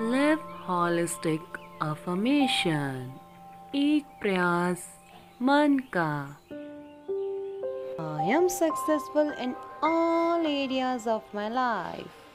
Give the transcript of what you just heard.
Live holistic affirmation. एक प्रयास मन का I am successful in all areas of my life.